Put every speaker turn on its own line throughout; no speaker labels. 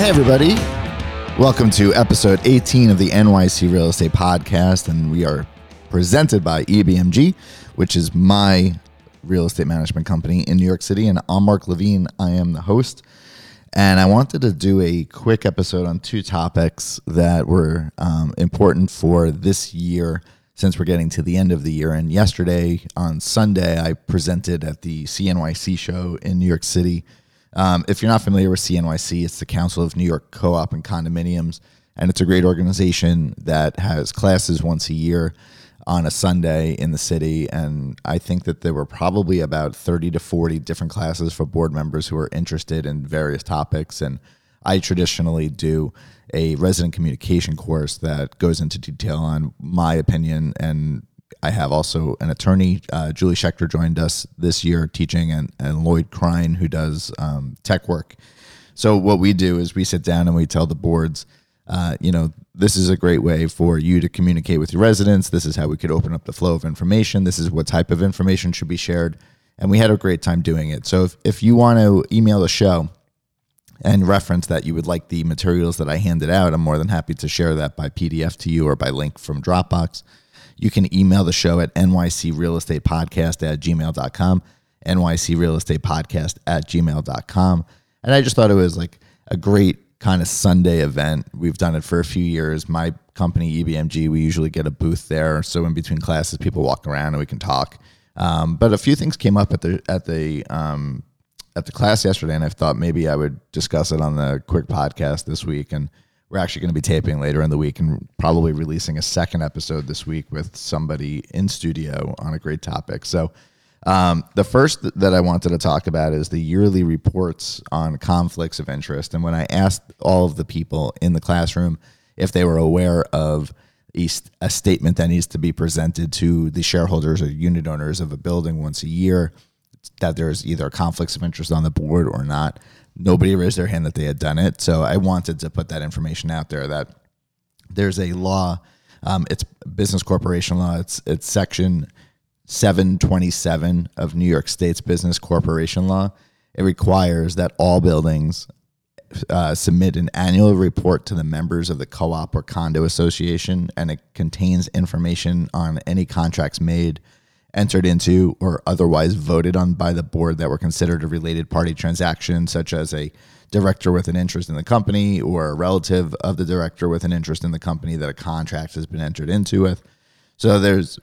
Hey, everybody. Welcome to episode 18 of the NYC Real Estate Podcast. And we are presented by EBMG, which is my real estate management company in New York City. And I'm Mark Levine. I am the host. And I wanted to do a quick episode on two topics that were um, important for this year since we're getting to the end of the year. And yesterday on Sunday, I presented at the CNYC show in New York City. Um, if you're not familiar with CNYC, it's the Council of New York Co op and Condominiums. And it's a great organization that has classes once a year on a Sunday in the city. And I think that there were probably about 30 to 40 different classes for board members who are interested in various topics. And I traditionally do a resident communication course that goes into detail on my opinion. And I have also an attorney, uh, Julie Schechter, joined us this year teaching, and, and Lloyd Crine, who does um, tech work. So, what we do is we sit down and we tell the boards, uh, you know, this is a great way for you to communicate with your residents. This is how we could open up the flow of information. This is what type of information should be shared. And we had a great time doing it. So, if, if you want to email the show, and reference that you would like the materials that I handed out, I'm more than happy to share that by PDF to you or by link from Dropbox. You can email the show at nycrealestatepodcast at gmail.com, nycrealestatepodcast at gmail.com. And I just thought it was like a great kind of Sunday event. We've done it for a few years. My company, EBMG, we usually get a booth there. So in between classes, people walk around and we can talk. Um, but a few things came up at the at the um, at the class yesterday, and I thought maybe I would discuss it on the quick podcast this week. And we're actually going to be taping later in the week and probably releasing a second episode this week with somebody in studio on a great topic. So, um, the first that I wanted to talk about is the yearly reports on conflicts of interest. And when I asked all of the people in the classroom if they were aware of a, a statement that needs to be presented to the shareholders or unit owners of a building once a year, that there's either conflicts of interest on the board or not, nobody raised their hand that they had done it. So I wanted to put that information out there that there's a law. Um, it's business corporation law. It's it's section 727 of New York State's business corporation law. It requires that all buildings uh, submit an annual report to the members of the co-op or condo association, and it contains information on any contracts made entered into or otherwise voted on by the board that were considered a related party transaction, such as a director with an interest in the company or a relative of the director with an interest in the company that a contract has been entered into with. So there's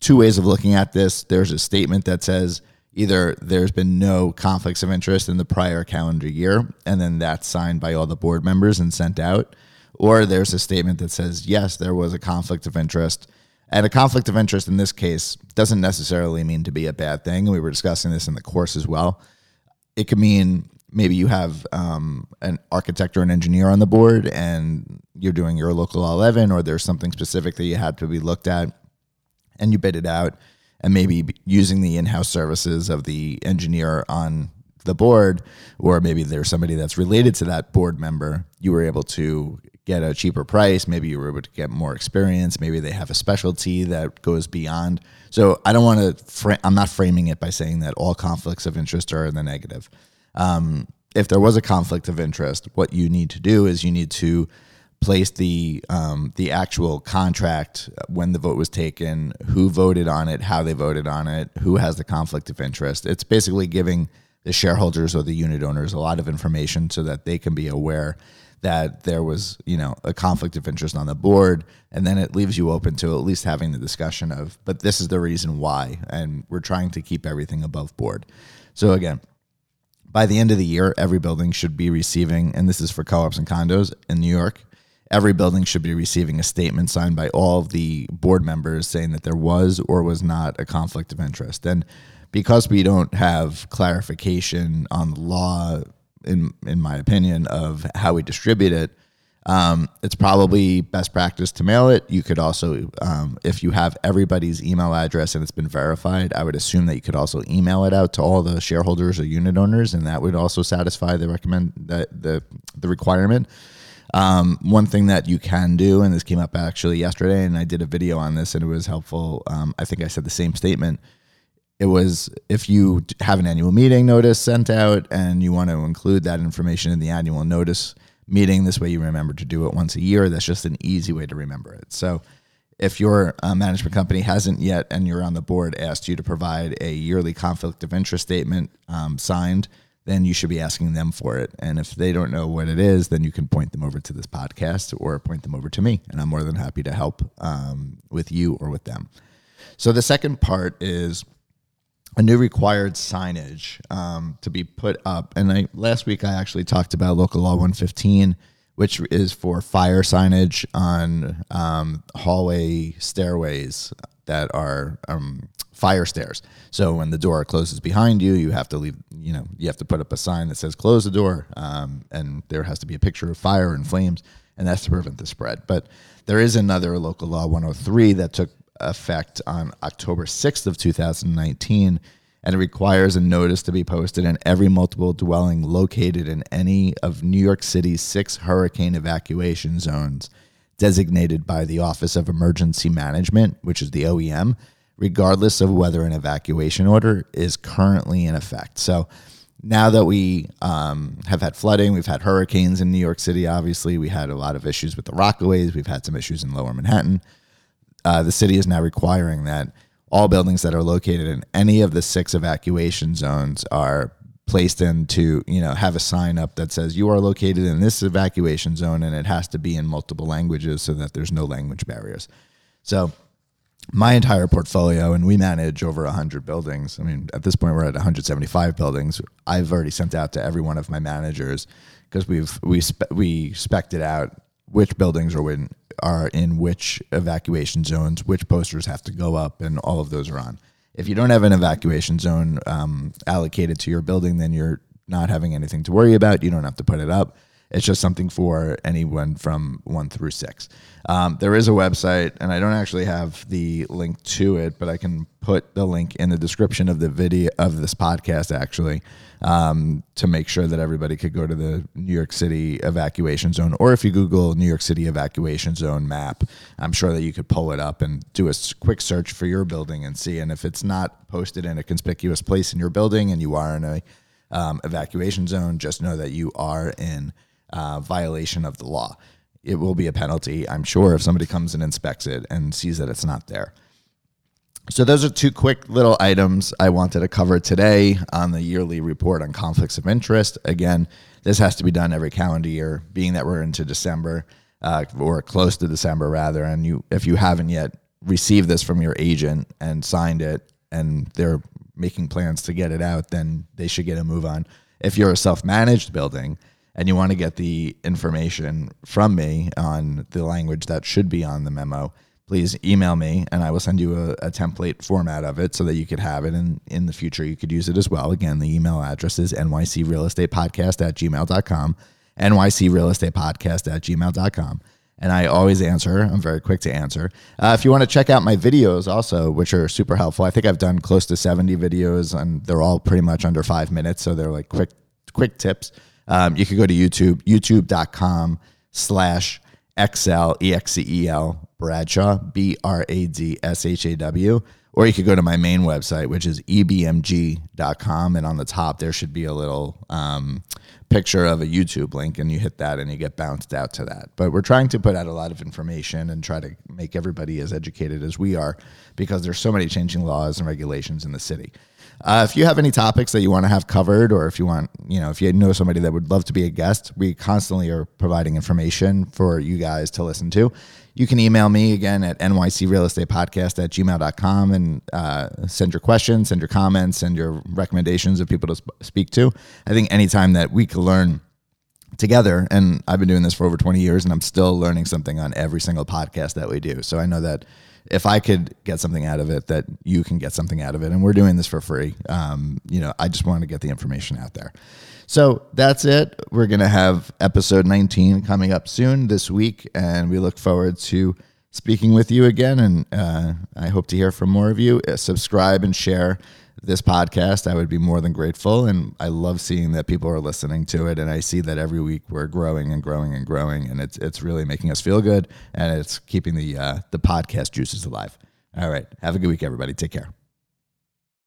two ways of looking at this. There's a statement that says either there's been no conflicts of interest in the prior calendar year, and then that's signed by all the board members and sent out, or there's a statement that says yes, there was a conflict of interest and a conflict of interest in this case doesn't necessarily mean to be a bad thing. We were discussing this in the course as well. It could mean maybe you have um, an architect or an engineer on the board and you're doing your local 11 or there's something specific that you had to be looked at and you bid it out and maybe using the in-house services of the engineer on the board or maybe there's somebody that's related to that board member you were able to get a cheaper price. Maybe you were able to get more experience. Maybe they have a specialty that goes beyond. So I don't want to. I'm not framing it by saying that all conflicts of interest are in the negative. Um, if there was a conflict of interest, what you need to do is you need to place the um, the actual contract when the vote was taken, who voted on it, how they voted on it, who has the conflict of interest. It's basically giving the shareholders or the unit owners a lot of information so that they can be aware that there was, you know, a conflict of interest on the board, and then it leaves you open to at least having the discussion of, but this is the reason why, and we're trying to keep everything above board. So again, by the end of the year, every building should be receiving, and this is for co-ops and condos in New York. Every building should be receiving a statement signed by all of the board members saying that there was or was not a conflict of interest. And because we don't have clarification on the law in in my opinion, of how we distribute it. Um, it's probably best practice to mail it. You could also, um, if you have everybody's email address and it's been verified, I would assume that you could also email it out to all the shareholders or unit owners, and that would also satisfy the recommend the the, the requirement. Um, one thing that you can do, and this came up actually yesterday, and I did a video on this, and it was helpful. Um, I think I said the same statement it was if you have an annual meeting notice sent out and you want to include that information in the annual notice, meeting. This way, you remember to do it once a year. That's just an easy way to remember it. So, if your uh, management company hasn't yet and you're on the board asked you to provide a yearly conflict of interest statement um, signed, then you should be asking them for it. And if they don't know what it is, then you can point them over to this podcast or point them over to me. And I'm more than happy to help um, with you or with them. So the second part is a new required signage um, to be put up. And I, last week I actually talked about local law 115, which is for fire signage on um, hallway stairways that are um, fire stairs. So when the door closes behind you, you have to leave. You know, you have to put up a sign that says "Close the door," um, and there has to be a picture of fire and flames, and that's to prevent the spread. But there is another local law 103 that took effect on October 6th of 2019 and it requires a notice to be posted in every multiple dwelling located in any of New York City's six hurricane evacuation zones designated by the Office of Emergency Management, which is the OEM, regardless of whether an evacuation order is currently in effect. So now that we um, have had flooding, we've had hurricanes in New York City, obviously, we had a lot of issues with the Rockaways, we've had some issues in lower Manhattan uh, the city is now requiring that all buildings that are located in any of the six evacuation zones are placed into you know have a sign up that says you are located in this evacuation zone and it has to be in multiple languages so that there's no language barriers. So my entire portfolio and we manage over 100 buildings i mean at this point we're at 175 buildings. I've already sent out to every one of my managers because we've we spe- we spec'd it out which buildings are in are in which evacuation zones, which posters have to go up, and all of those are on. If you don't have an evacuation zone um, allocated to your building, then you're not having anything to worry about. You don't have to put it up. It's just something for anyone from one through six. Um, there is a website, and I don't actually have the link to it, but I can put the link in the description of the video of this podcast actually um, to make sure that everybody could go to the New York City evacuation zone. Or if you Google New York City evacuation zone map, I'm sure that you could pull it up and do a quick search for your building and see. And if it's not posted in a conspicuous place in your building and you are in a um, evacuation zone, just know that you are in uh, violation of the law. It will be a penalty, I'm sure, if somebody comes and inspects it and sees that it's not there. So, those are two quick little items I wanted to cover today on the yearly report on conflicts of interest. Again, this has to be done every calendar year, being that we're into December uh, or close to December, rather. And you, if you haven't yet received this from your agent and signed it, and they're making plans to get it out, then they should get a move on. If you're a self managed building, and you want to get the information from me on the language that should be on the memo, please email me and I will send you a, a, template format of it so that you could have it and in the future you could use it as well. Again, the email address is nycrealestatepodcast at gmail.com, nycrealestatepodcast at gmail.com. And I always answer. I'm very quick to answer. Uh, if you want to check out my videos also, which are super helpful, I think I've done close to 70 videos and they're all pretty much under five minutes. So they're like quick, quick tips. Um, you could go to YouTube, youtube.com slash Excel, E-X-C-E-L, Bradshaw, B-R-A-D-S-H-A-W. Or you could go to my main website, which is ebmg.com. And on the top, there should be a little um, picture of a YouTube link, and you hit that and you get bounced out to that. But we're trying to put out a lot of information and try to make everybody as educated as we are because there's so many changing laws and regulations in the city. Uh, if you have any topics that you want to have covered, or if you want, you know, if you know somebody that would love to be a guest, we constantly are providing information for you guys to listen to. You can email me again at nycrealestatepodcast at gmail.com and uh, send your questions, send your comments, send your recommendations of people to sp- speak to. I think anytime that we can learn together, and I've been doing this for over 20 years and I'm still learning something on every single podcast that we do. So I know that if I could get something out of it, that you can get something out of it. And we're doing this for free. Um, you know, I just want to get the information out there. So that's it. We're going to have episode 19 coming up soon this week, and we look forward to speaking with you again. And uh, I hope to hear from more of you. Uh, subscribe and share this podcast, I would be more than grateful. And I love seeing that people are listening to it. And I see that every week we're growing and growing and growing. And it's, it's really making us feel good. And it's keeping the, uh, the podcast juices alive. All right. Have a good week, everybody. Take care.